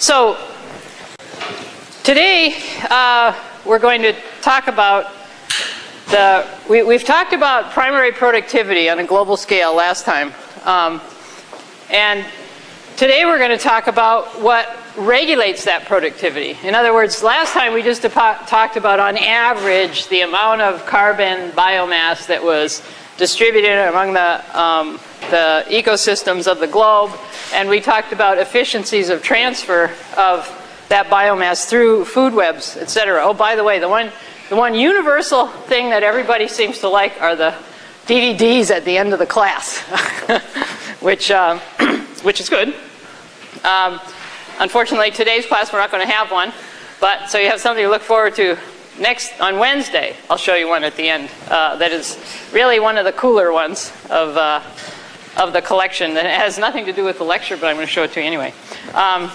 So today uh, we're going to talk about the, we, we've talked about primary productivity on a global scale last time. Um, and today we're going to talk about what regulates that productivity. In other words, last time we just talked about on average the amount of carbon biomass that was distributed among the, um, the ecosystems of the globe, and we talked about efficiencies of transfer of that biomass through food webs, et cetera. Oh, by the way, the one, the one universal thing that everybody seems to like are the DVDs at the end of the class, which, uh, which is good. Um, unfortunately, today's class we're not going to have one, but so you have something to look forward to next on Wednesday. I'll show you one at the end uh, that is really one of the cooler ones of uh, of the collection. That has nothing to do with the lecture, but I'm going to show it to you anyway. Um,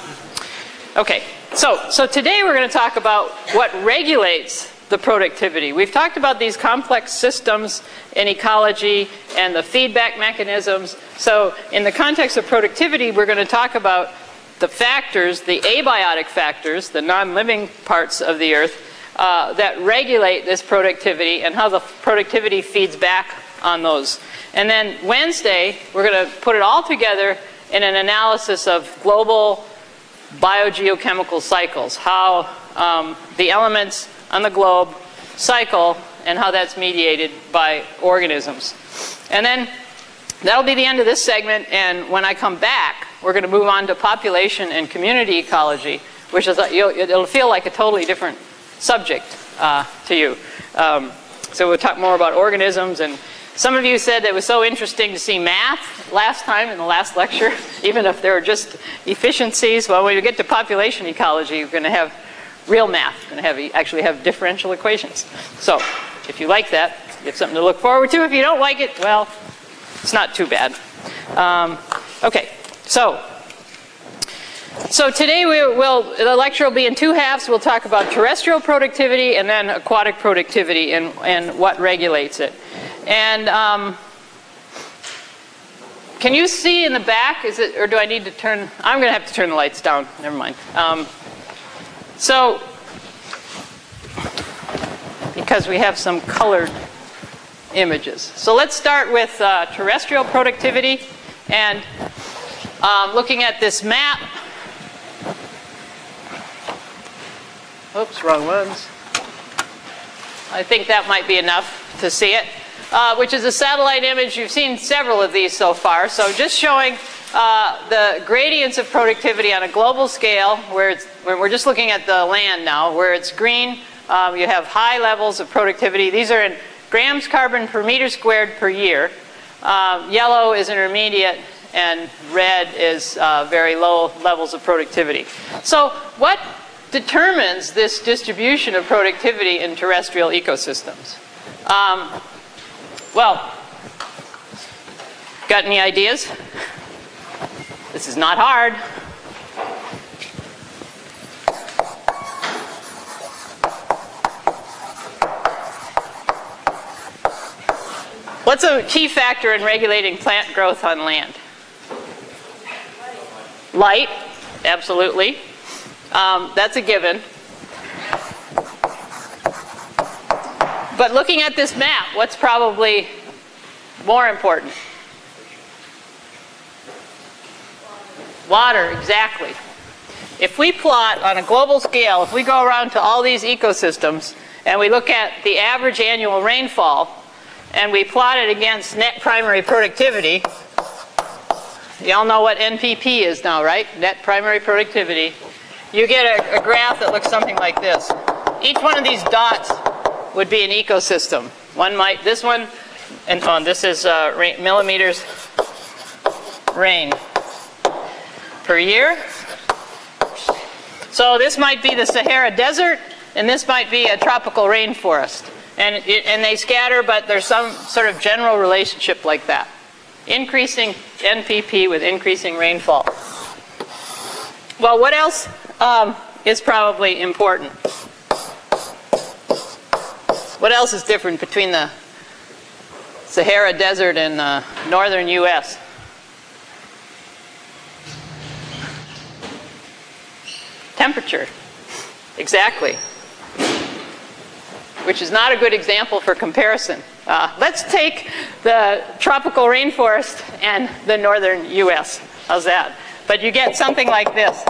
okay, so so today we're going to talk about what regulates the productivity. We've talked about these complex systems in ecology and the feedback mechanisms. So in the context of productivity, we're going to talk about the factors, the abiotic factors, the non-living parts of the earth, uh, that regulate this productivity and how the productivity feeds back on those. And then Wednesday, we're going to put it all together in an analysis of global biogeochemical cycles, how um, the elements on the globe cycle and how that's mediated by organisms. And then that'll be the end of this segment. And when I come back, we're going to move on to population and community ecology, which is, it'll feel like a totally different subject uh, to you. Um, so we'll talk more about organisms and some of you said it was so interesting to see math last time in the last lecture, even if there are just efficiencies. Well, when you get to population ecology, you're going to have real math. You're going to have actually have differential equations. So, if you like that, you have something to look forward to. If you don't like it, well, it's not too bad. Um, okay, so so today we will, the lecture will be in two halves. We'll talk about terrestrial productivity and then aquatic productivity and, and what regulates it. And um, can you see in the back? Is it, or do I need to turn? I'm going to have to turn the lights down. Never mind. Um, so, because we have some colored images. So let's start with uh, terrestrial productivity and um, looking at this map. Oops, wrong ones. I think that might be enough to see it, uh, which is a satellite image. You've seen several of these so far. So just showing uh, the gradients of productivity on a global scale, where, where we're just looking at the land now, where it's green, um, you have high levels of productivity. These are in grams carbon per meter squared per year. Um, yellow is intermediate, and red is uh, very low levels of productivity. So what determines this distribution of productivity in terrestrial ecosystems? Um, well, got any ideas? This is not hard. What's a key factor in regulating plant growth on land? Light, absolutely. Um, that's a given. But looking at this map, what's probably more important? Water, exactly. If we plot on a global scale, if we go around to all these ecosystems and we look at the average annual rainfall and we plot it against net primary productivity, y'all know what NPP is now, right? Net primary productivity you get a, a graph that looks something like this. Each one of these dots would be an ecosystem. One might, this one, and oh, this is uh, rain, millimeters rain per year. So this might be the Sahara Desert, and this might be a tropical rainforest. And, it, and they scatter, but there's some sort of general relationship like that. Increasing NPP with increasing rainfall. Well, what else um, is probably important. What else is different between the Sahara Desert and the northern U.S.? temperature. Exactly. Which is not a good example for comparison. Uh, let's take the tropical rainforest and the northern US. How's that? But you get something like this.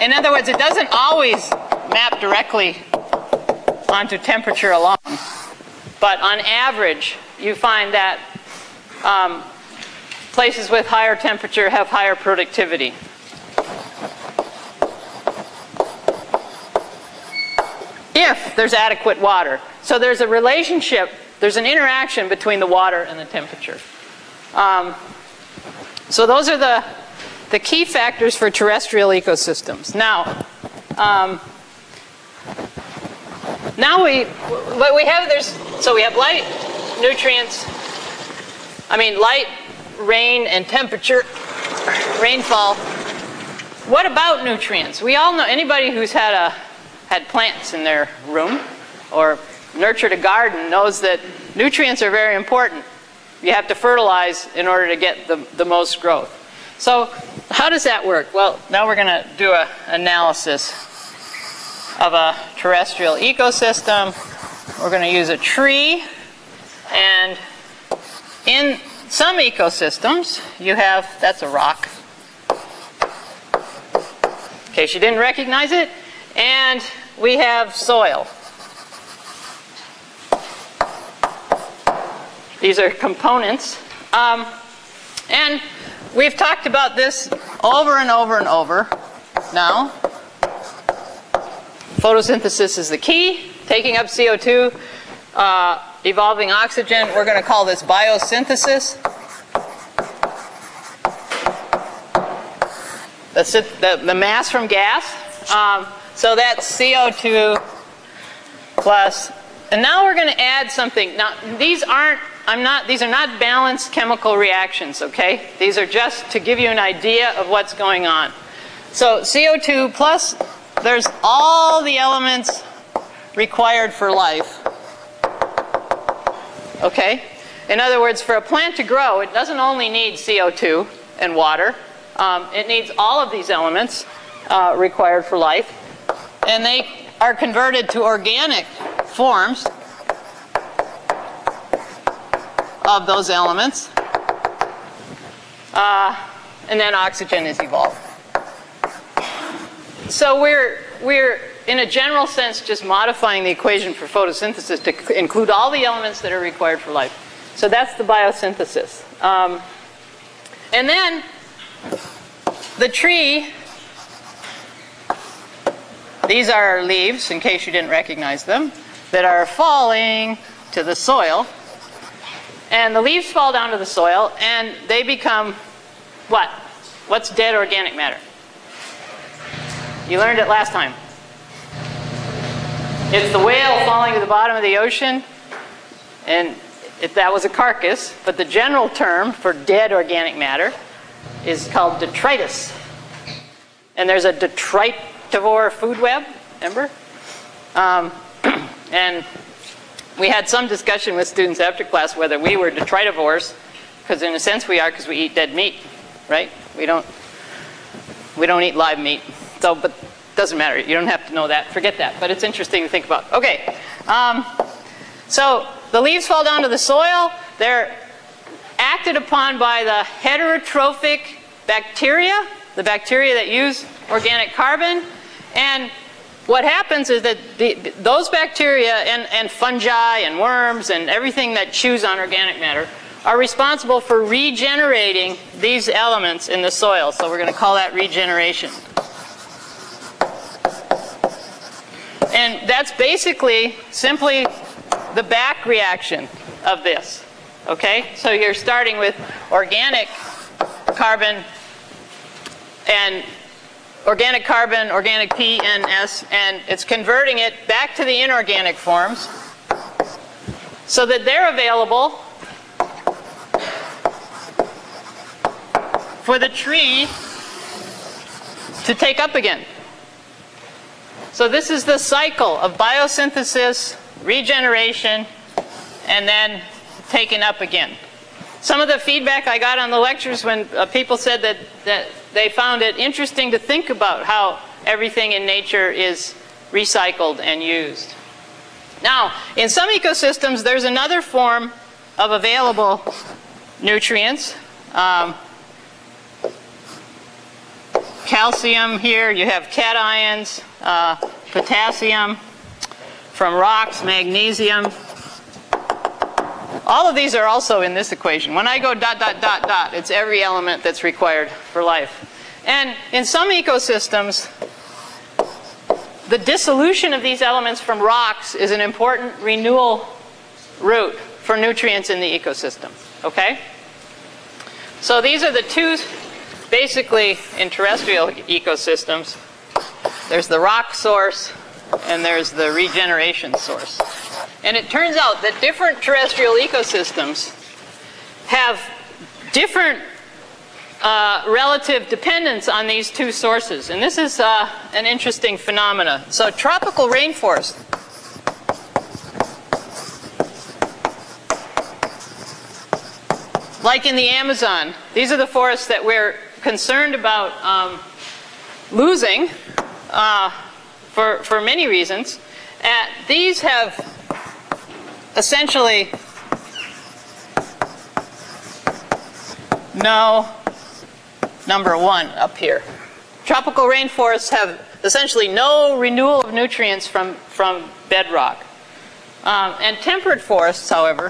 In other words, it doesn't always map directly onto temperature alone. But on average, you find that um, places with higher temperature have higher productivity. If there's adequate water. So there's a relationship, there's an interaction between the water and the temperature. Um, so those are the, the key factors for terrestrial ecosystems. Now, um, now we, what we have, there's, so we have light, nutrients, I mean light, rain, and temperature, rainfall. What about nutrients? We all know, anybody who's had a, had plants in their room or nurtured a garden knows that nutrients are very important. You have to fertilize in order to get the, the most growth. So how does that work? Well, now we're going to do an analysis of a terrestrial ecosystem. We're going to use a tree. And in some ecosystems, you have, that's a rock. In case you didn't recognize it. And we have soil. These are components. Um, and we've talked about this over and over and over now. Photosynthesis is the key, taking up CO2, uh, evolving oxygen. We're going to call this biosynthesis. That's it, the, the mass from gas. Um, so that's CO2 plus. And now we're going to add something. Now, these aren't I'm not, these are not balanced chemical reactions, okay? These are just to give you an idea of what's going on. So CO2 plus, there's all the elements required for life. Okay? In other words, for a plant to grow, it doesn't only need CO2 and water. Um, it needs all of these elements uh, required for life. And they are converted to organic forms of those elements. Uh, and then oxygen is evolved. So we're, we're, in a general sense, just modifying the equation for photosynthesis to include all the elements that are required for life. So that's the biosynthesis. Um, and then the tree, these are leaves, in case you didn't recognize them, that are falling to the soil. And the leaves fall down to the soil and they become what? What's dead organic matter? You learned it last time. It's the whale falling to the bottom of the ocean, and if that was a carcass, but the general term for dead organic matter is called detritus. And there's a detritivore food web, remember? Um, and we had some discussion with students after class whether we were detritivores, because in a sense we are because we eat dead meat, right? We don't, we don't eat live meat. So, but doesn't matter. You don't have to know that. Forget that. But it's interesting to think about. Okay. Um, so the leaves fall down to the soil. They're acted upon by the heterotrophic bacteria, the bacteria that use organic carbon. And what happens is that the, those bacteria and, and fungi and worms and everything that chews on organic matter are responsible for regenerating these elements in the soil. So we're going to call that regeneration. And that's basically simply the back reaction of this. Okay? So you're starting with organic carbon and organic carbon, organic P, N, S, and it's converting it back to the inorganic forms so that they're available for the tree to take up again. So this is the cycle of biosynthesis, regeneration, and then taken up again. some of the feedback I got on the lectures when uh, people said that, that they found it interesting to think about how everything in nature is recycled and used. Now, in some ecosystems, there's another form of available nutrients. Um, calcium here, you have cations, uh, potassium from rocks, magnesium. All of these are also in this equation. When I go dot, dot, dot, dot, it's every element that's required for life. And in some ecosystems, the dissolution of these elements from rocks is an important renewal route for nutrients in the ecosystem. Okay? So these are the two, basically, in terrestrial ecosystems. There's the rock source and there's the regeneration source. And it turns out that different terrestrial ecosystems have different uh, relative dependence on these two sources. And this is uh, an interesting phenomena. So tropical rainforest. Like in the Amazon, these are the forests that we're concerned about um, losing uh, for, for many reasons. And these have essentially no number one up here. Tropical rainforests have essentially no renewal of nutrients from, from bedrock. Um, and temperate forests, however,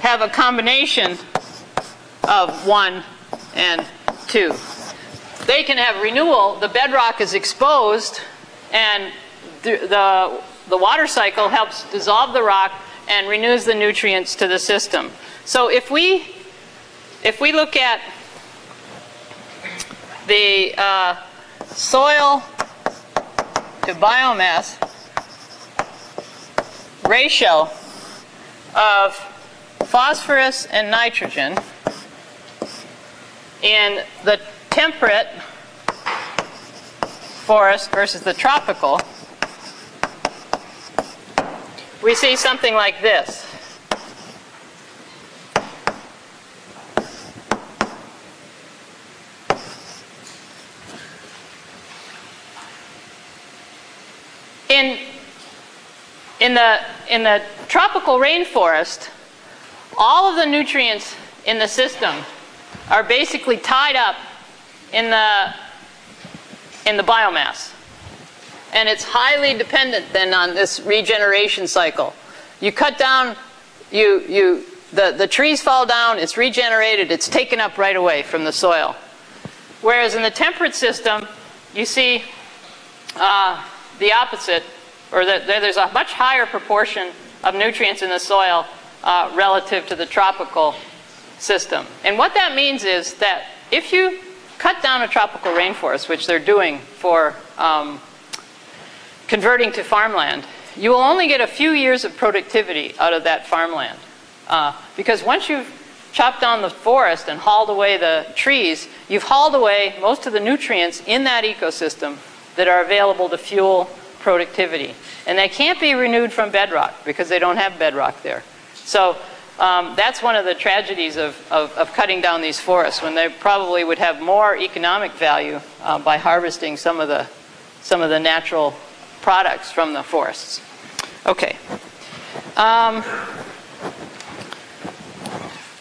have a combination of one and two. They can have renewal. The bedrock is exposed, and the, the, the water cycle helps dissolve the rock and renews the nutrients to the system. So if we, if we look at the uh, soil to biomass ratio of phosphorus and nitrogen in the temperate forest versus the tropical, we see something like this. In, in, the, in the tropical rainforest, all of the nutrients in the system are basically tied up in the, in the biomass. And it's highly dependent then on this regeneration cycle. You cut down, you, you, the, the trees fall down, it's regenerated, it's taken up right away from the soil. Whereas in the temperate system, you see uh, the opposite, or that there's a much higher proportion of nutrients in the soil uh, relative to the tropical system. And what that means is that if you cut down a tropical rainforest, which they're doing for um, converting to farmland, you will only get a few years of productivity out of that farmland. Uh, because once you've chopped down the forest and hauled away the trees, you've hauled away most of the nutrients in that ecosystem that are available to fuel productivity. And they can't be renewed from bedrock because they don't have bedrock there. So um, that's one of the tragedies of, of, of, cutting down these forests when they probably would have more economic value uh, by harvesting some of the some of the natural products from the forests. Okay. Um,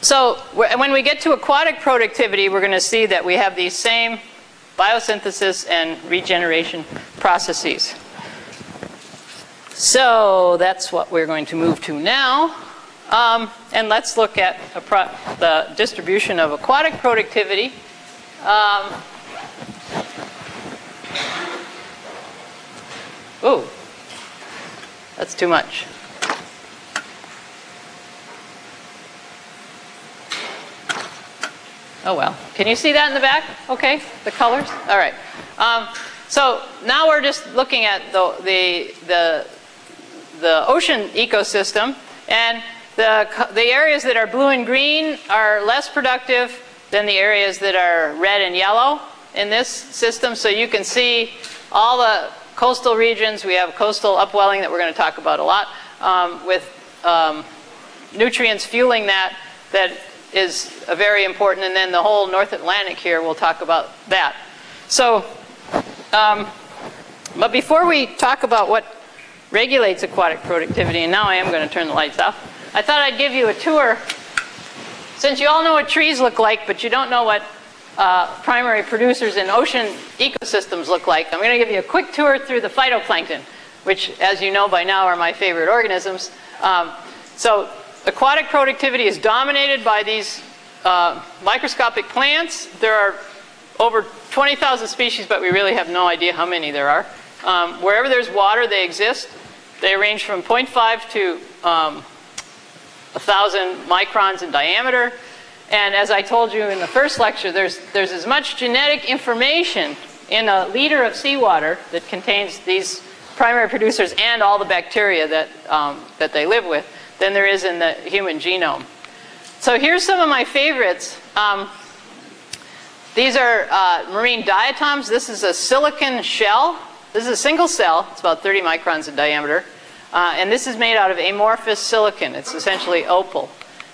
so when we get to aquatic productivity, we're going to see that we have these same biosynthesis and regeneration processes. So that's what we're going to move to now. Um, and let's look at the distribution of aquatic productivity. Um, ooh, that's too much. Oh well. Can you see that in the back? Okay, the colors? All right. Um, so now we're just looking at the, the, the, the ocean ecosystem. And the, the areas that are blue and green are less productive than the areas that are red and yellow in this system. So you can see all the coastal regions. We have coastal upwelling that we're going to talk about a lot um, with um, nutrients fueling that that is very important. And then the whole North Atlantic here, we'll talk about that. So, um, but before we talk about what regulates aquatic productivity, and now I am going to turn the lights off, I thought I'd give you a tour. Since you all know what trees look like, but you don't know what uh, primary producers in ocean ecosystems look like, I'm going to give you a quick tour through the phytoplankton, which, as you know by now, are my favorite organisms. Um, so aquatic productivity is dominated by these uh, microscopic plants. There are over 20,000 species, but we really have no idea how many there are. Um, wherever there's water, they exist. They range from 0.5 to um, 1,000 microns in diameter. And as I told you in the first lecture, there's, there's as much genetic information in a liter of seawater that contains these primary producers and all the bacteria that, um, that they live with than there is in the human genome. So here's some of my favorites. Um, these are uh, marine diatoms. This is a silicon shell. This is a single cell. It's about 30 microns in diameter. Uh, and this is made out of amorphous silicon. It's essentially opal.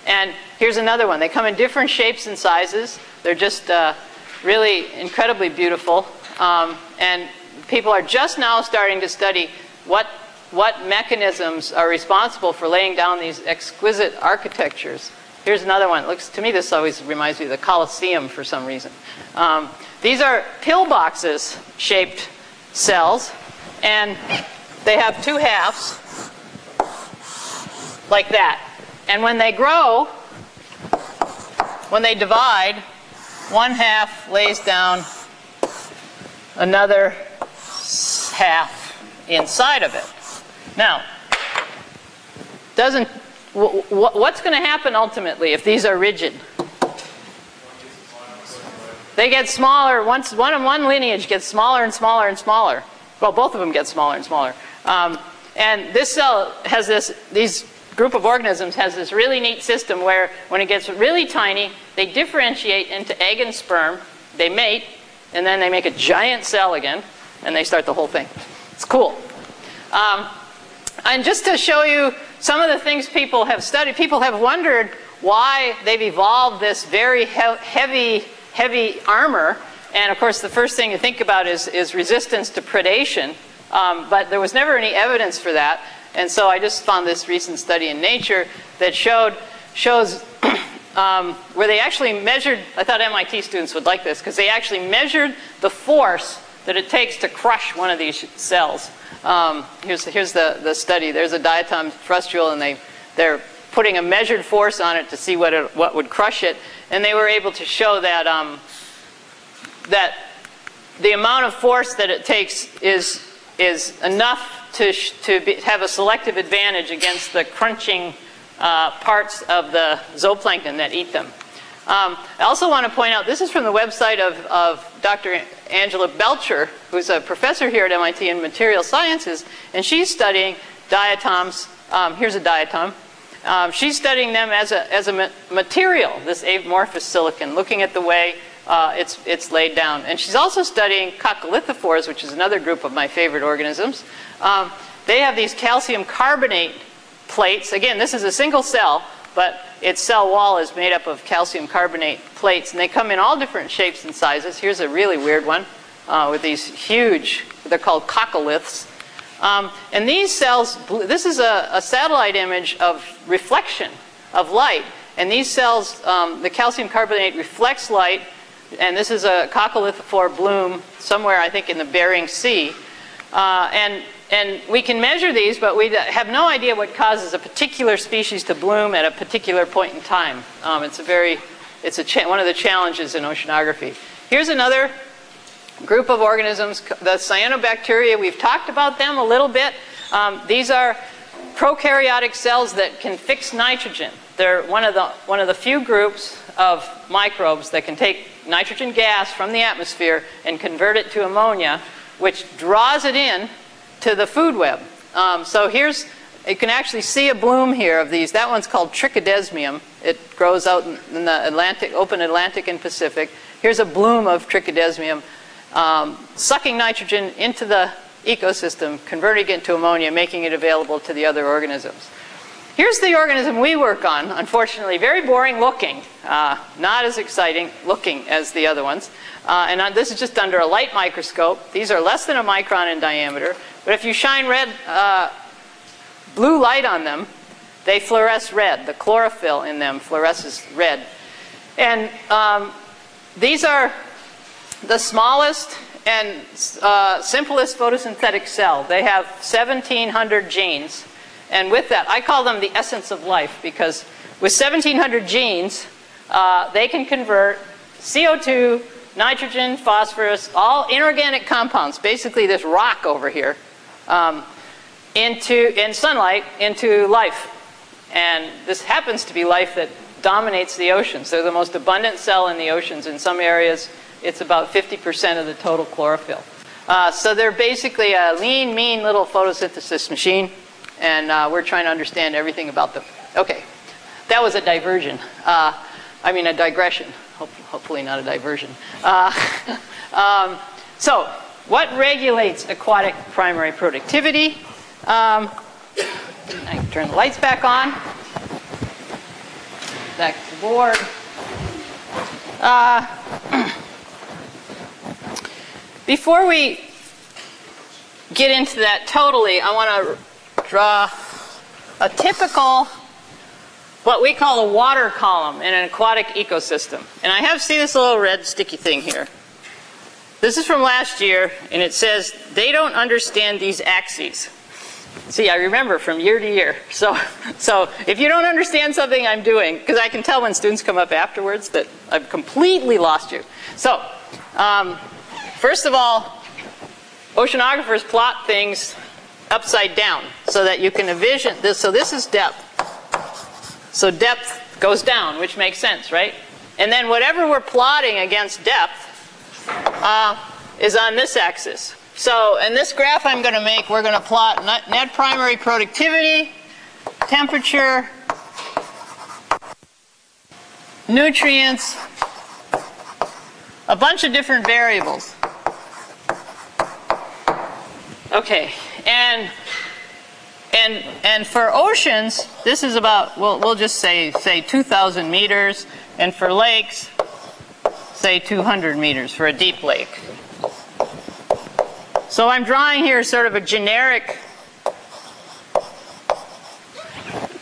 And here's another one. They come in different shapes and sizes. They're just uh, really incredibly beautiful. Um, and people are just now starting to study what, what mechanisms are responsible for laying down these exquisite architectures. Here's another one. It looks to me this always reminds me of the Colosseum for some reason. Um, these are pillboxes shaped cells, and they have two halves like that. And when they grow, when they divide, one half lays down another half inside of it. Now, doesn't what's going to happen ultimately if these are rigid? They get smaller. Once one one lineage gets smaller and smaller and smaller. Well, both of them get smaller and smaller. Um, and this cell has this. These group of organisms has this really neat system where when it gets really tiny, they differentiate into egg and sperm. They mate, and then they make a giant cell again, and they start the whole thing. It's cool. Um, and just to show you some of the things people have studied, people have wondered why they've evolved this very he heavy, heavy armor. And of course, the first thing to think about is, is resistance to predation. Um, but there was never any evidence for that. And so I just found this recent study in Nature that showed shows um, where they actually measured. I thought MIT students would like this because they actually measured the force that it takes to crush one of these cells. Um, here's here's the, the study. There's a diatom frustule, and they they're putting a measured force on it to see what it, what would crush it, and they were able to show that um, that the amount of force that it takes is is enough to, to be, have a selective advantage against the crunching uh, parts of the zooplankton that eat them. Um, I also want to point out this is from the website of, of Dr. Angela Belcher, who's a professor here at MIT in material sciences, and she's studying diatoms. Um, here's a diatom. Um, she's studying them as a, as a ma material, this amorphous silicon, looking at the way uh, it's, it's laid down. And she's also studying coccolithophores, which is another group of my favorite organisms. Um, they have these calcium carbonate plates. Again, this is a single cell, but its cell wall is made up of calcium carbonate plates, and they come in all different shapes and sizes. Here's a really weird one uh, with these huge, they're called coccoliths. Um, and these cells, this is a, a, satellite image of reflection of light. And these cells, um, the calcium carbonate reflects light, and this is a coccolithophore bloom somewhere, I think, in the Bering Sea. Uh, and and we can measure these, but we have no idea what causes a particular species to bloom at a particular point in time. Um, it's a very, it's a one of the challenges in oceanography. Here's another group of organisms, the cyanobacteria. We've talked about them a little bit. Um, these are prokaryotic cells that can fix nitrogen. They're one of the one of the few groups of microbes that can take nitrogen gas from the atmosphere and convert it to ammonia, which draws it in to the food web. Um, so here's, you can actually see a bloom here of these. That one's called trichodesmium. It grows out in the Atlantic, open Atlantic and Pacific. Here's a bloom of trichodesmium um, sucking nitrogen into the ecosystem, converting it into ammonia, making it available to the other organisms. Here's the organism we work on, unfortunately, very boring looking, uh, not as exciting looking as the other ones. Uh, and uh, this is just under a light microscope. These are less than a micron in diameter. But if you shine red, uh, blue light on them, they fluoresce red. The chlorophyll in them fluoresces red. And um, these are the smallest and uh, simplest photosynthetic cell. They have 1,700 genes. And with that, I call them the essence of life because with 1,700 genes, uh, they can convert CO2, nitrogen, phosphorus, all inorganic compounds, basically this rock over here, um, into in sunlight into life. And this happens to be life that dominates the oceans. They're the most abundant cell in the oceans. In some areas, it's about 50% of the total chlorophyll. Uh, so they're basically a lean, mean little photosynthesis machine and uh, we're trying to understand everything about them. Okay, that was a diversion. Uh, I mean, a digression. Hope, hopefully, not a diversion. Uh, um, so, what regulates aquatic primary productivity? Um, I can turn the lights back on. Back to the board. Uh, before we get into that totally, I want to draw a typical, what we call a water column in an aquatic ecosystem. And I have seen this little red sticky thing here. This is from last year, and it says they don't understand these axes. See, I remember from year to year. So, so if you don't understand something I'm doing, because I can tell when students come up afterwards that I've completely lost you. So, um, first of all, oceanographers plot things upside down so that you can envision this. So this is depth. So depth goes down, which makes sense, right? And then whatever we're plotting against depth uh, is on this axis. So in this graph I'm going to make, we're going to plot net primary productivity, temperature, nutrients, a bunch of different variables. Okay, and and and for oceans, this is about we'll we'll just say say 2,000 meters, and for lakes, say 200 meters for a deep lake. So I'm drawing here sort of a generic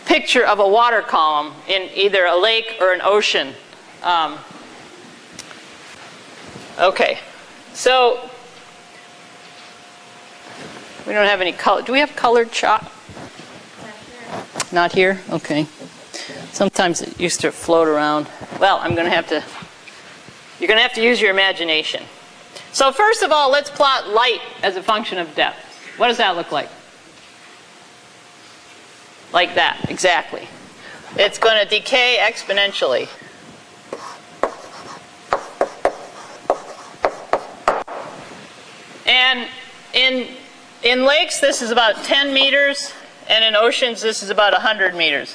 picture of a water column in either a lake or an ocean. Um, okay, so we don't have any color. Do we have colored chalk? Not here. Okay. Sometimes it used to float around. Well, I'm going to have to, you're going to have to use your imagination. So first of all, let's plot light as a function of depth. What does that look like? Like that, exactly. It's going to decay exponentially. And in in lakes, this is about 10 meters, and in oceans, this is about 100 meters.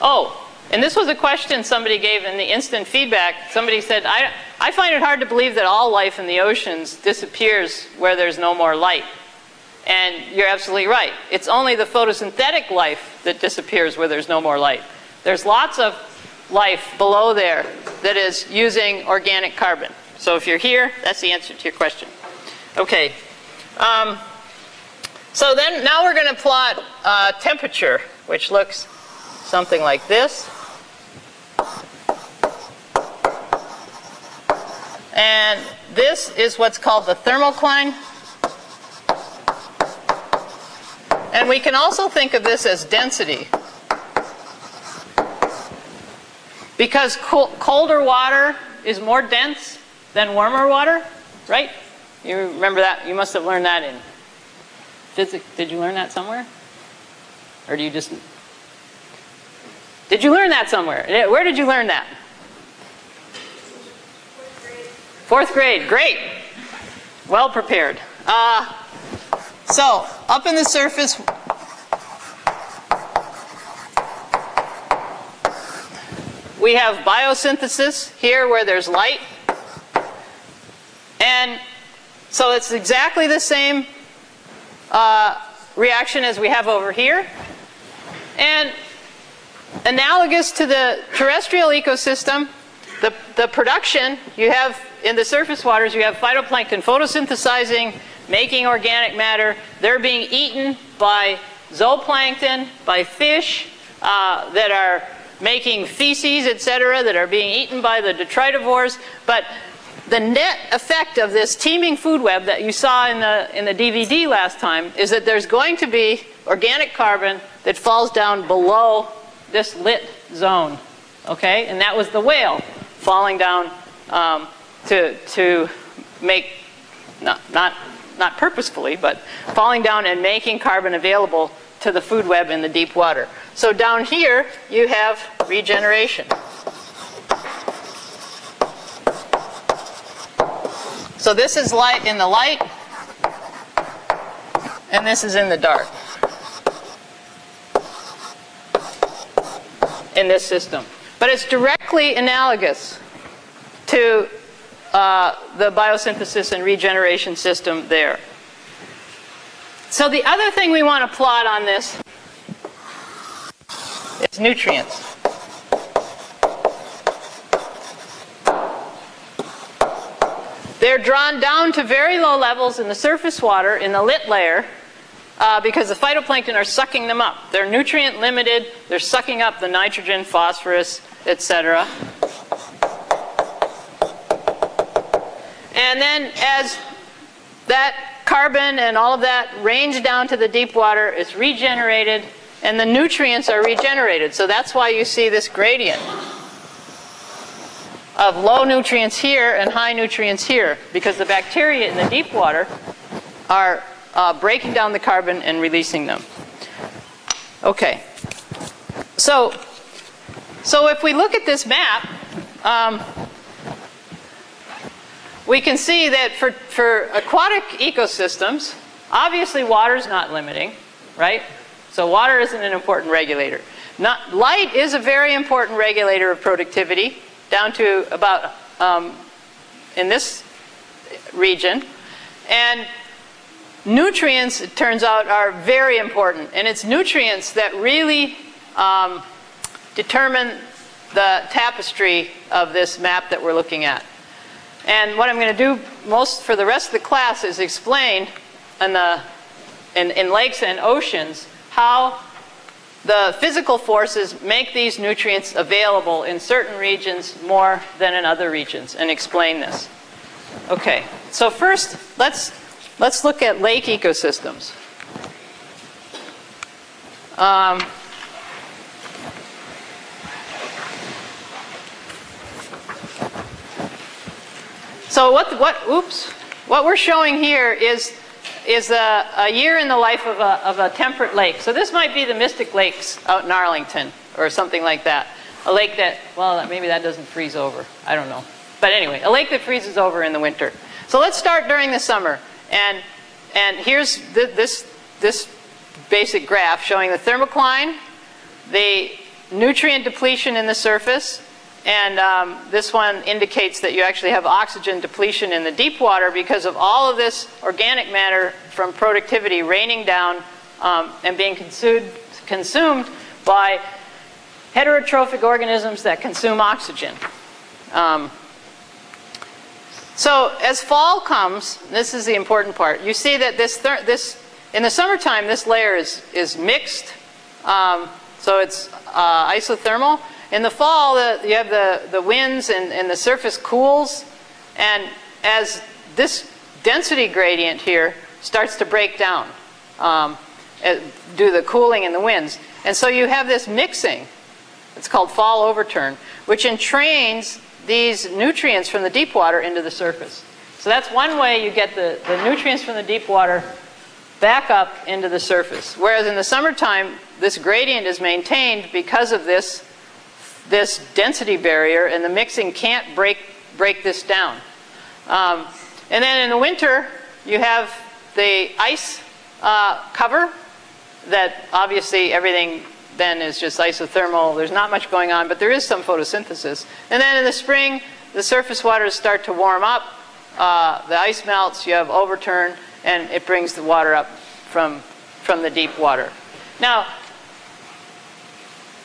Oh, and this was a question somebody gave in the instant feedback. Somebody said, I, I find it hard to believe that all life in the oceans disappears where there's no more light. And you're absolutely right. It's only the photosynthetic life that disappears where there's no more light. There's lots of life below there that is using organic carbon. So if you're here, that's the answer to your question. Okay, um, so then now we're going to plot uh, temperature, which looks something like this. And this is what's called the thermocline. And we can also think of this as density. Because colder water is more dense than warmer water, right? You remember that? You must have learned that in physics. Did you learn that somewhere? Or do you just. Did you learn that somewhere? Where did you learn that? Fourth grade. Great. Well prepared. Uh, so, up in the surface, we have biosynthesis here where there's light. And So it's exactly the same uh, reaction as we have over here. And analogous to the terrestrial ecosystem, the, the production you have in the surface waters, you have phytoplankton photosynthesizing, making organic matter. They're being eaten by zooplankton, by fish uh, that are making feces, etc., that are being eaten by the detritivores. But the net effect of this teeming food web that you saw in the, in the DVD last time is that there's going to be organic carbon that falls down below this lit zone. Okay? And that was the whale falling down um, to, to make, not, not, not purposefully, but falling down and making carbon available to the food web in the deep water. So down here, you have regeneration. So this is light in the light, and this is in the dark. In this system. But it's directly analogous to uh, the biosynthesis and regeneration system there. So the other thing we want to plot on this is nutrients. They're drawn down to very low levels in the surface water in the lit layer uh, because the phytoplankton are sucking them up. They're nutrient limited, they're sucking up the nitrogen, phosphorus, etc. And then as that carbon and all of that range down to the deep water, it's regenerated and the nutrients are regenerated. So that's why you see this gradient of low nutrients here and high nutrients here because the bacteria in the deep water are uh, breaking down the carbon and releasing them. Okay. So, so if we look at this map, um, we can see that for, for aquatic ecosystems, obviously water is not limiting, right? So water isn't an important regulator. Not, light is a very important regulator of productivity down to about um, in this region. And nutrients, it turns out, are very important. And it's nutrients that really um, determine the tapestry of this map that we're looking at. And what I'm going to do most for the rest of the class is explain in, the, in, in lakes and oceans how the physical forces make these nutrients available in certain regions more than in other regions and explain this. Okay, so first let's, let's look at lake ecosystems. Um, so what, what, oops, what we're showing here is is a, a year in the life of a, of a temperate lake. So this might be the Mystic Lakes out in Arlington or something like that. A lake that, well, maybe that doesn't freeze over. I don't know. But anyway, a lake that freezes over in the winter. So let's start during the summer. And, and here's the, this, this basic graph showing the thermocline, the nutrient depletion in the surface, and um, this one indicates that you actually have oxygen depletion in the deep water because of all of this organic matter from productivity raining down um, and being consumed, consumed by heterotrophic organisms that consume oxygen. Um, so as fall comes, this is the important part. You see that this, this in the summertime, this layer is, is mixed. Um, so it's uh, isothermal. In the fall, the, you have the, the winds and, and the surface cools. And as this density gradient here starts to break down um, uh, due to the cooling and the winds. And so you have this mixing. It's called fall overturn, which entrains these nutrients from the deep water into the surface. So that's one way you get the, the nutrients from the deep water back up into the surface. Whereas in the summertime, this gradient is maintained because of this this density barrier and the mixing can't break, break this down. Um, and then in the winter, you have the ice uh, cover that obviously everything then is just isothermal. There's not much going on, but there is some photosynthesis. And then in the spring, the surface waters start to warm up uh, the ice melts, you have overturn, and it brings the water up from, from the deep water. Now,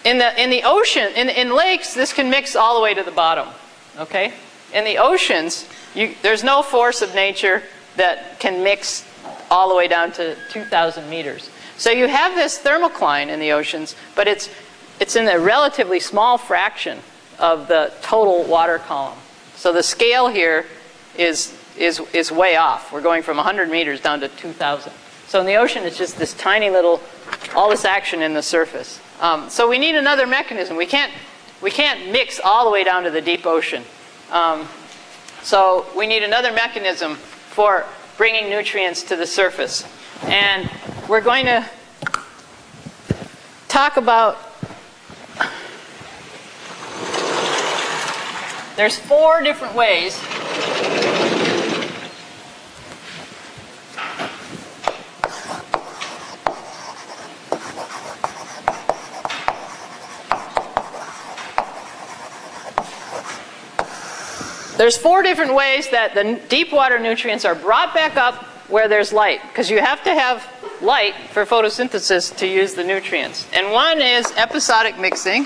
in the, in the ocean, in, in lakes, this can mix all the way to the bottom, okay? In the oceans, you, there's no force of nature that can mix all the way down to 2,000 meters. So you have this thermocline in the oceans, but it's, it's in a relatively small fraction of the total water column. So the scale here is, is, is way off. We're going from 100 meters down to 2,000. So in the ocean, it's just this tiny little, all this action in the surface. Um, so we need another mechanism. We can't, we can't mix all the way down to the deep ocean. Um, so we need another mechanism for bringing nutrients to the surface. And we're going to talk about there's four different ways There's four different ways that the deep water nutrients are brought back up where there's light, because you have to have light for photosynthesis to use the nutrients. And one is episodic mixing.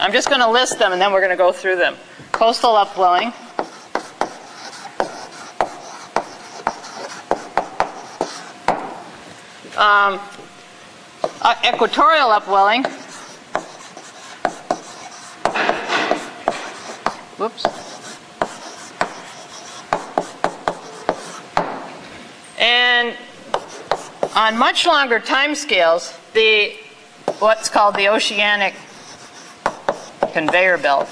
I'm just going to list them and then we're going to go through them. Coastal upwelling. Um, uh, equatorial upwelling. Whoops. And on much longer time scales, the what's called the oceanic conveyor belt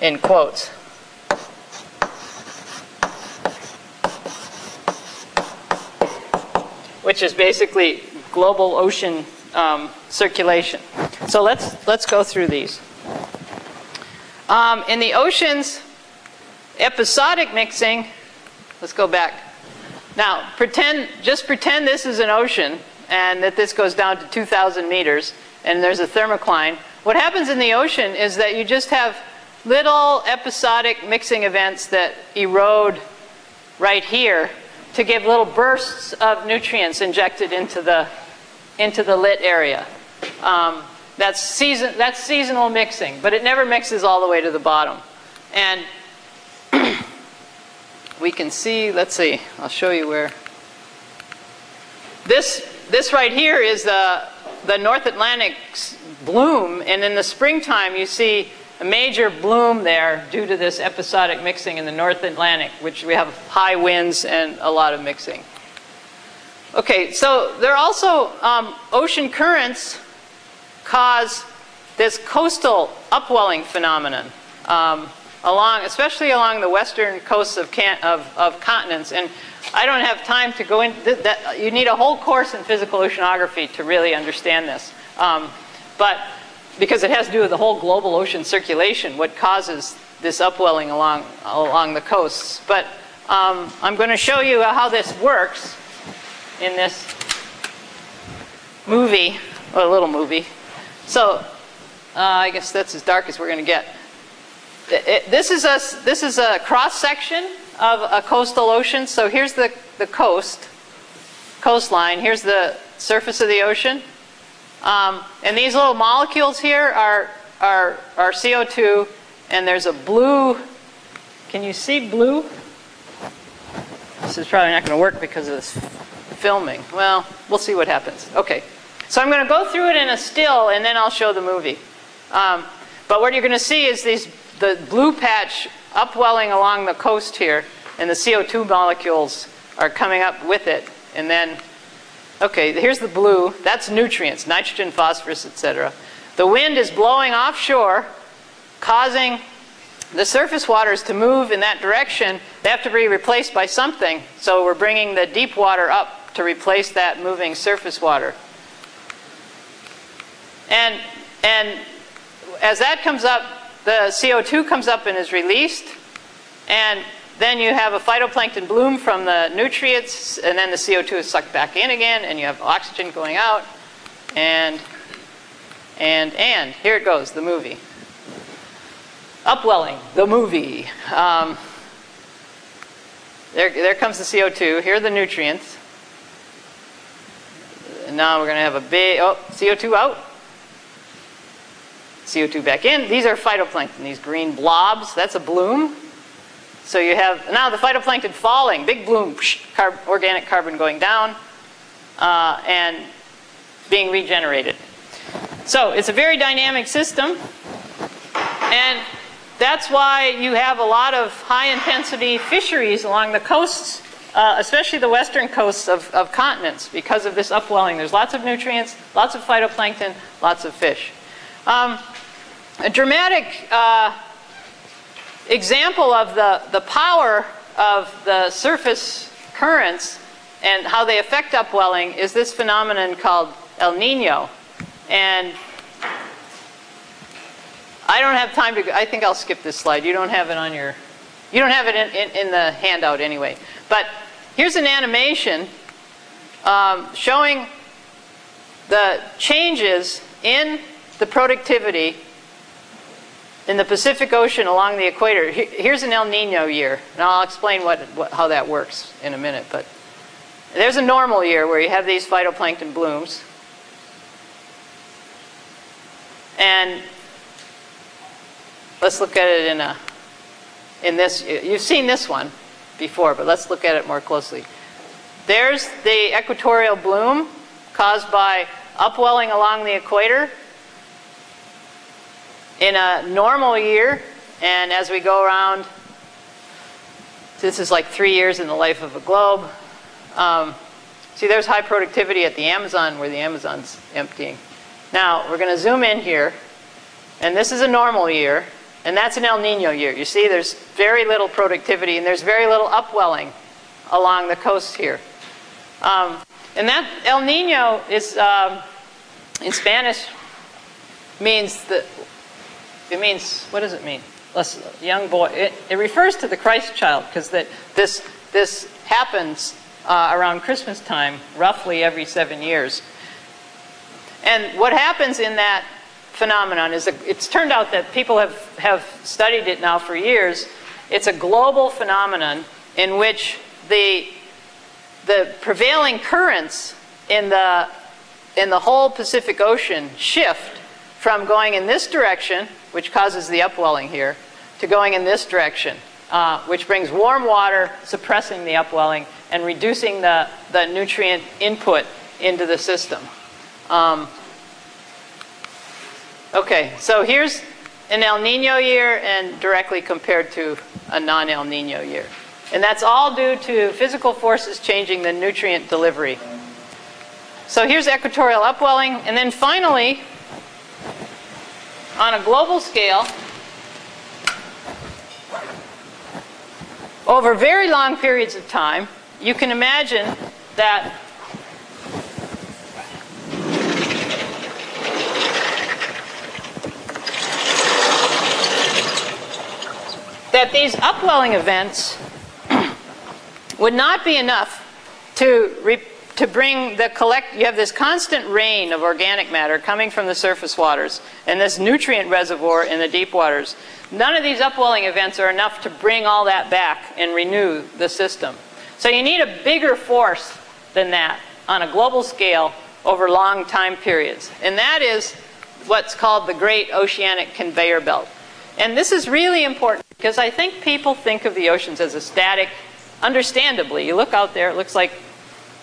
in quotes which is basically global ocean um, circulation. So let's, let's go through these. Um, in the oceans, episodic mixing, let's go back. Now, pretend, just pretend this is an ocean and that this goes down to 2,000 meters and there's a thermocline. What happens in the ocean is that you just have little episodic mixing events that erode right here to give little bursts of nutrients injected into the, into the lit area. Um, that's, season, that's seasonal mixing, but it never mixes all the way to the bottom. And we can see, let's see, I'll show you where. This, this right here is the, the North Atlantic bloom, and in the springtime you see a major bloom there due to this episodic mixing in the North Atlantic, which we have high winds and a lot of mixing. Okay, so there are also um, ocean currents cause this coastal upwelling phenomenon um, along, especially along the western coasts of, can, of, of, continents. And I don't have time to go into that. You need a whole course in physical oceanography to really understand this. Um, but because it has to do with the whole global ocean circulation, what causes this upwelling along, along the coasts. But um, I'm going to show you how this works in this movie, or a little movie. So uh, I guess that's as dark as we're going to get. It, it, this is a, this is a cross section of a coastal ocean. So here's the, the coast, coastline. Here's the surface of the ocean. Um, and these little molecules here are, are, are CO2, and there's a blue. Can you see blue? This is probably not going to work because of this filming. Well, we'll see what happens. Okay. So I'm going to go through it in a still, and then I'll show the movie. Um, but what you're going to see is these the blue patch upwelling along the coast here, and the CO2 molecules are coming up with it, and then Okay, here's the blue. That's nutrients, nitrogen, phosphorus, etc. The wind is blowing offshore, causing the surface waters to move in that direction. They have to be replaced by something. So we're bringing the deep water up to replace that moving surface water. And, and as that comes up, the CO2 comes up and is released. And then you have a phytoplankton bloom from the nutrients, and then the CO2 is sucked back in again, and you have oxygen going out. And and, and. Here it goes, the movie. Upwelling, the movie. Um, there, there comes the CO2. Here are the nutrients. And now we're going to have a big, oh, CO2 out. CO2 back in. These are phytoplankton, these green blobs. That's a bloom. So you have, now the phytoplankton falling, big bloom, carb, organic carbon going down, uh, and being regenerated. So it's a very dynamic system. And that's why you have a lot of high intensity fisheries along the coasts, uh, especially the western coasts of, of continents, because of this upwelling. There's lots of nutrients, lots of phytoplankton, lots of fish. Um, a dramatic uh, example of the, the power of the surface currents and how they affect upwelling is this phenomenon called El Nino. And I don't have time to, I think I'll skip this slide. You don't have it on your, you don't have it in, in, in the handout anyway. But here's an animation um, showing the changes in the productivity in the Pacific Ocean along the equator. Here's an El Nino year, and I'll explain what, what, how that works in a minute. But there's a normal year where you have these phytoplankton blooms. And let's look at it in a in this you've seen this one before but let's look at it more closely there's the equatorial bloom caused by upwelling along the equator in a normal year and as we go around this is like three years in the life of a globe um, see there's high productivity at the amazon where the amazon's emptying now we're going to zoom in here and this is a normal year and that's an El Nino year. You see, there's very little productivity and there's very little upwelling along the coast here. Um, and that El Nino is, um, in Spanish, means that, it means, what does it mean? Less, young boy. It, it refers to the Christ child because that this, this happens uh, around Christmas time, roughly every seven years. And what happens in that phenomenon is a, it's turned out that people have, have studied it now for years. It's a global phenomenon in which the, the prevailing currents in the, in the whole Pacific Ocean shift from going in this direction, which causes the upwelling here, to going in this direction, uh, which brings warm water, suppressing the upwelling, and reducing the, the nutrient input into the system. Um, Okay, so here's an El Nino year and directly compared to a non El Nino year. And that's all due to physical forces changing the nutrient delivery. So here's equatorial upwelling. And then finally, on a global scale, over very long periods of time, you can imagine that that these upwelling events would not be enough to, to bring the collect, you have this constant rain of organic matter coming from the surface waters and this nutrient reservoir in the deep waters. None of these upwelling events are enough to bring all that back and renew the system. So you need a bigger force than that on a global scale over long time periods. And that is what's called the Great Oceanic Conveyor Belt. And this is really important because I think people think of the oceans as a static, understandably. You look out there, it looks like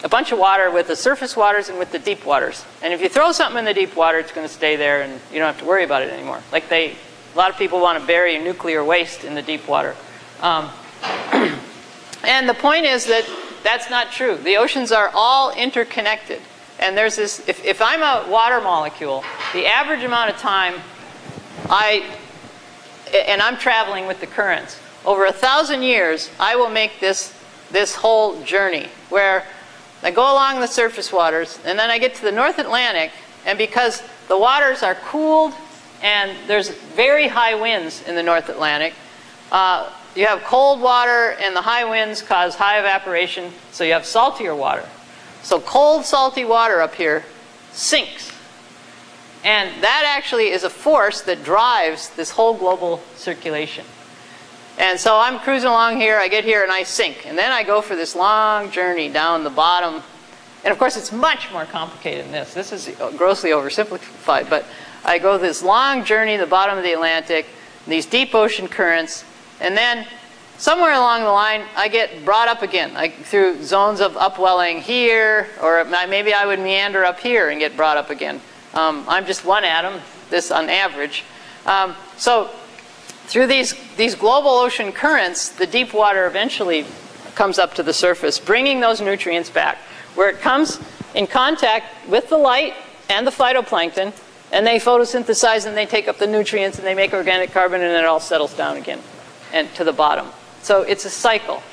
a bunch of water with the surface waters and with the deep waters. And if you throw something in the deep water, it's going to stay there and you don't have to worry about it anymore. Like they, a lot of people want to bury nuclear waste in the deep water. Um, and the point is that that's not true. The oceans are all interconnected. And there's this, if, if I'm a water molecule, the average amount of time I and I'm traveling with the currents. Over a thousand years, I will make this, this whole journey where I go along the surface waters, and then I get to the North Atlantic, and because the waters are cooled and there's very high winds in the North Atlantic, uh, you have cold water, and the high winds cause high evaporation, so you have saltier water. So cold, salty water up here sinks And that actually is a force that drives this whole global circulation. And so I'm cruising along here, I get here and I sink. And then I go for this long journey down the bottom. And of course, it's much more complicated than this. This is grossly oversimplified, but I go this long journey the bottom of the Atlantic, these deep ocean currents, and then somewhere along the line, I get brought up again like through zones of upwelling here, or maybe I would meander up here and get brought up again. Um, I'm just one atom, this on average. Um, so through these, these global ocean currents, the deep water eventually comes up to the surface, bringing those nutrients back, where it comes in contact with the light and the phytoplankton, and they photosynthesize and they take up the nutrients and they make organic carbon and it all settles down again and to the bottom. So it's a cycle.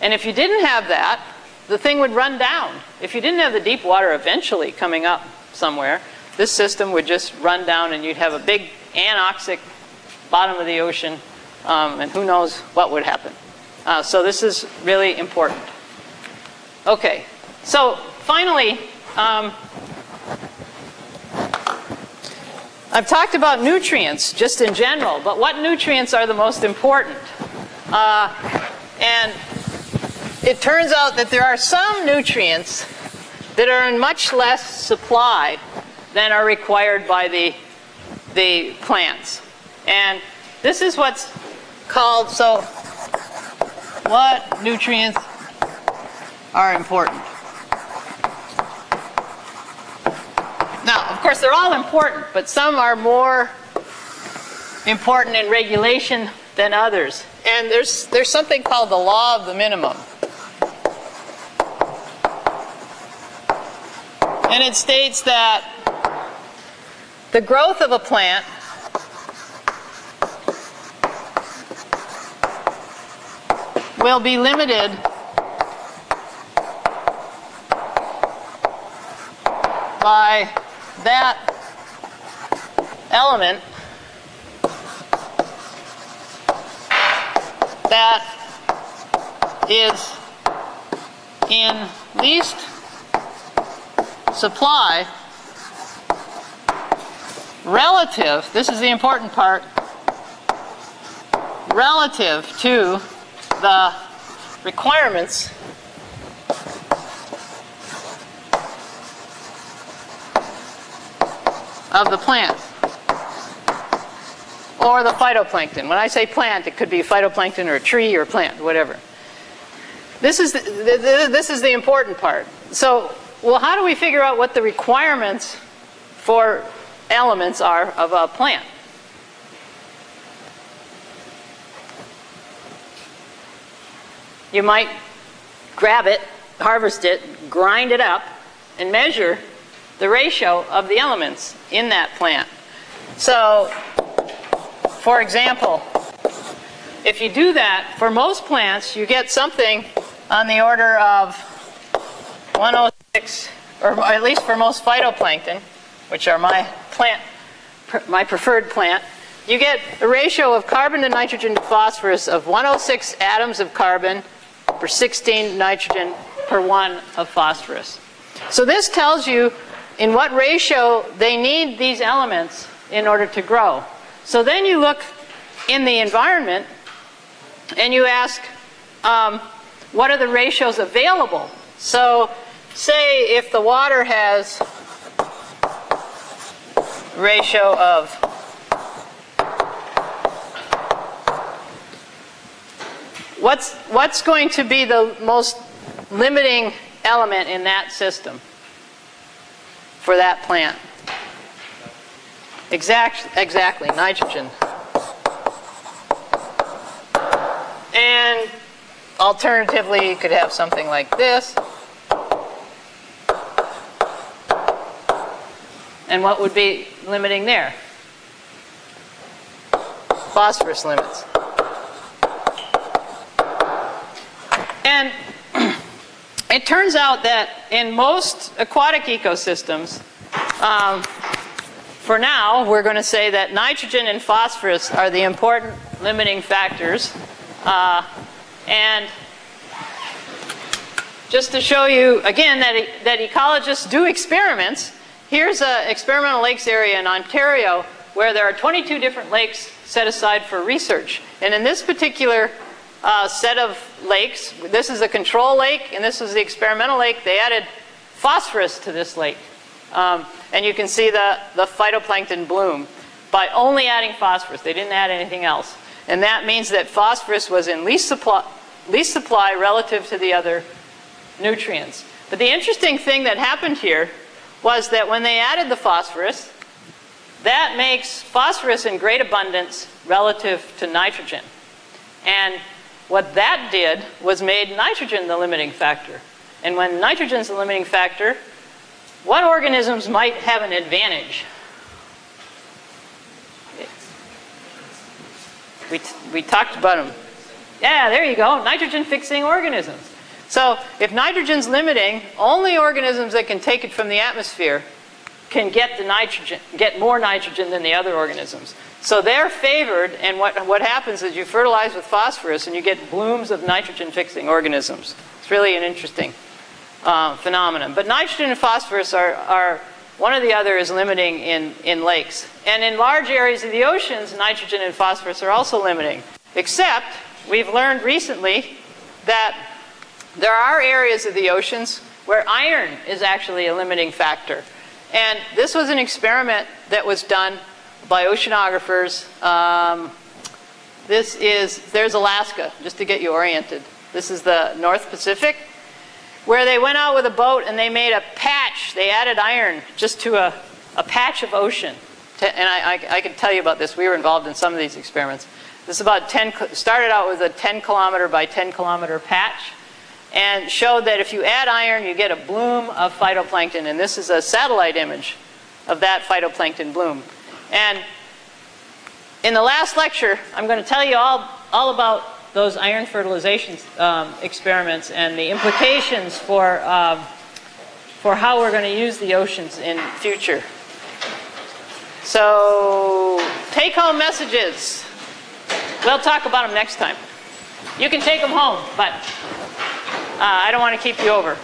And if you didn't have that, the thing would run down. If you didn't have the deep water eventually coming up somewhere, this system would just run down and you'd have a big anoxic bottom of the ocean, um, and who knows what would happen. Uh, so this is really important. Okay, so finally, um, I've talked about nutrients just in general, but what nutrients are the most important? Uh, and it turns out that there are some nutrients that are in much less supply than are required by the, the plants. And this is what's called, so what nutrients are important? Now, of course, they're all important, but some are more important in regulation than others. And there's, there's something called the law of the minimum. And it states that the growth of a plant will be limited. By that element that is in least supply relative, this is the important part, relative to the requirements of the plant or the phytoplankton. When I say plant, it could be phytoplankton or a tree or a plant, whatever. This is the, this is the important part. So, well, how do we figure out what the requirements for elements are of a plant? You might grab it, harvest it, grind it up, and measure the ratio of the elements in that plant. So, for example, if you do that, for most plants, you get something on the order of 106, or at least for most phytoplankton, which are my plant, my preferred plant, you get a ratio of carbon to nitrogen to phosphorus of 106 atoms of carbon per 16 nitrogen per one of phosphorus. So this tells you in what ratio they need these elements in order to grow. So then you look in the environment and you ask, um, what are the ratios available? So say if the water has ratio of What's, what's going to be the most limiting element in that system for that plant? Exact, exactly, nitrogen. And alternatively, you could have something like this. And what would be limiting there? Phosphorus limits. And it turns out that in most aquatic ecosystems, um, for now, we're going to say that nitrogen and phosphorus are the important limiting factors. Uh, and just to show you again that, that ecologists do experiments here's an experimental lakes area in Ontario where there are 22 different lakes set aside for research. And in this particular uh, set of lakes, this is the control lake and this is the experimental lake, they added phosphorus to this lake. Um, and you can see the, the phytoplankton bloom by only adding phosphorus. They didn't add anything else. And that means that phosphorus was in least supply, least supply relative to the other nutrients. But the interesting thing that happened here was that when they added the phosphorus, that makes phosphorus in great abundance relative to nitrogen. And what that did was made nitrogen the limiting factor. And when nitrogen's the limiting factor, what organisms might have an advantage? We, we talked about them. Yeah, there you go. Nitrogen fixing organisms. So if nitrogen's limiting, only organisms that can take it from the atmosphere can get the nitrogen, get more nitrogen than the other organisms. So they're favored, and what, what happens is you fertilize with phosphorus and you get blooms of nitrogen fixing organisms. It's really an interesting uh, phenomenon. But nitrogen and phosphorus are, are one or the other is limiting in, in lakes. And in large areas of the oceans, nitrogen and phosphorus are also limiting. Except we've learned recently that there are areas of the oceans where iron is actually a limiting factor. And this was an experiment that was done by oceanographers. Um, this is, there's Alaska, just to get you oriented. This is the North Pacific where they went out with a boat and they made a patch. They added iron just to a, a patch of ocean. And I, I, I can tell you about this. We were involved in some of these experiments. This is about 10, started out with a 10 kilometer by 10 kilometer patch and showed that if you add iron, you get a bloom of phytoplankton. And this is a satellite image of that phytoplankton bloom. And in the last lecture, I'm going to tell you all, all about those iron fertilization um, experiments and the implications for, um, for how we're going to use the oceans in future. So, take home messages. We'll talk about them next time. You can take them home, but uh, I don't want to keep you over.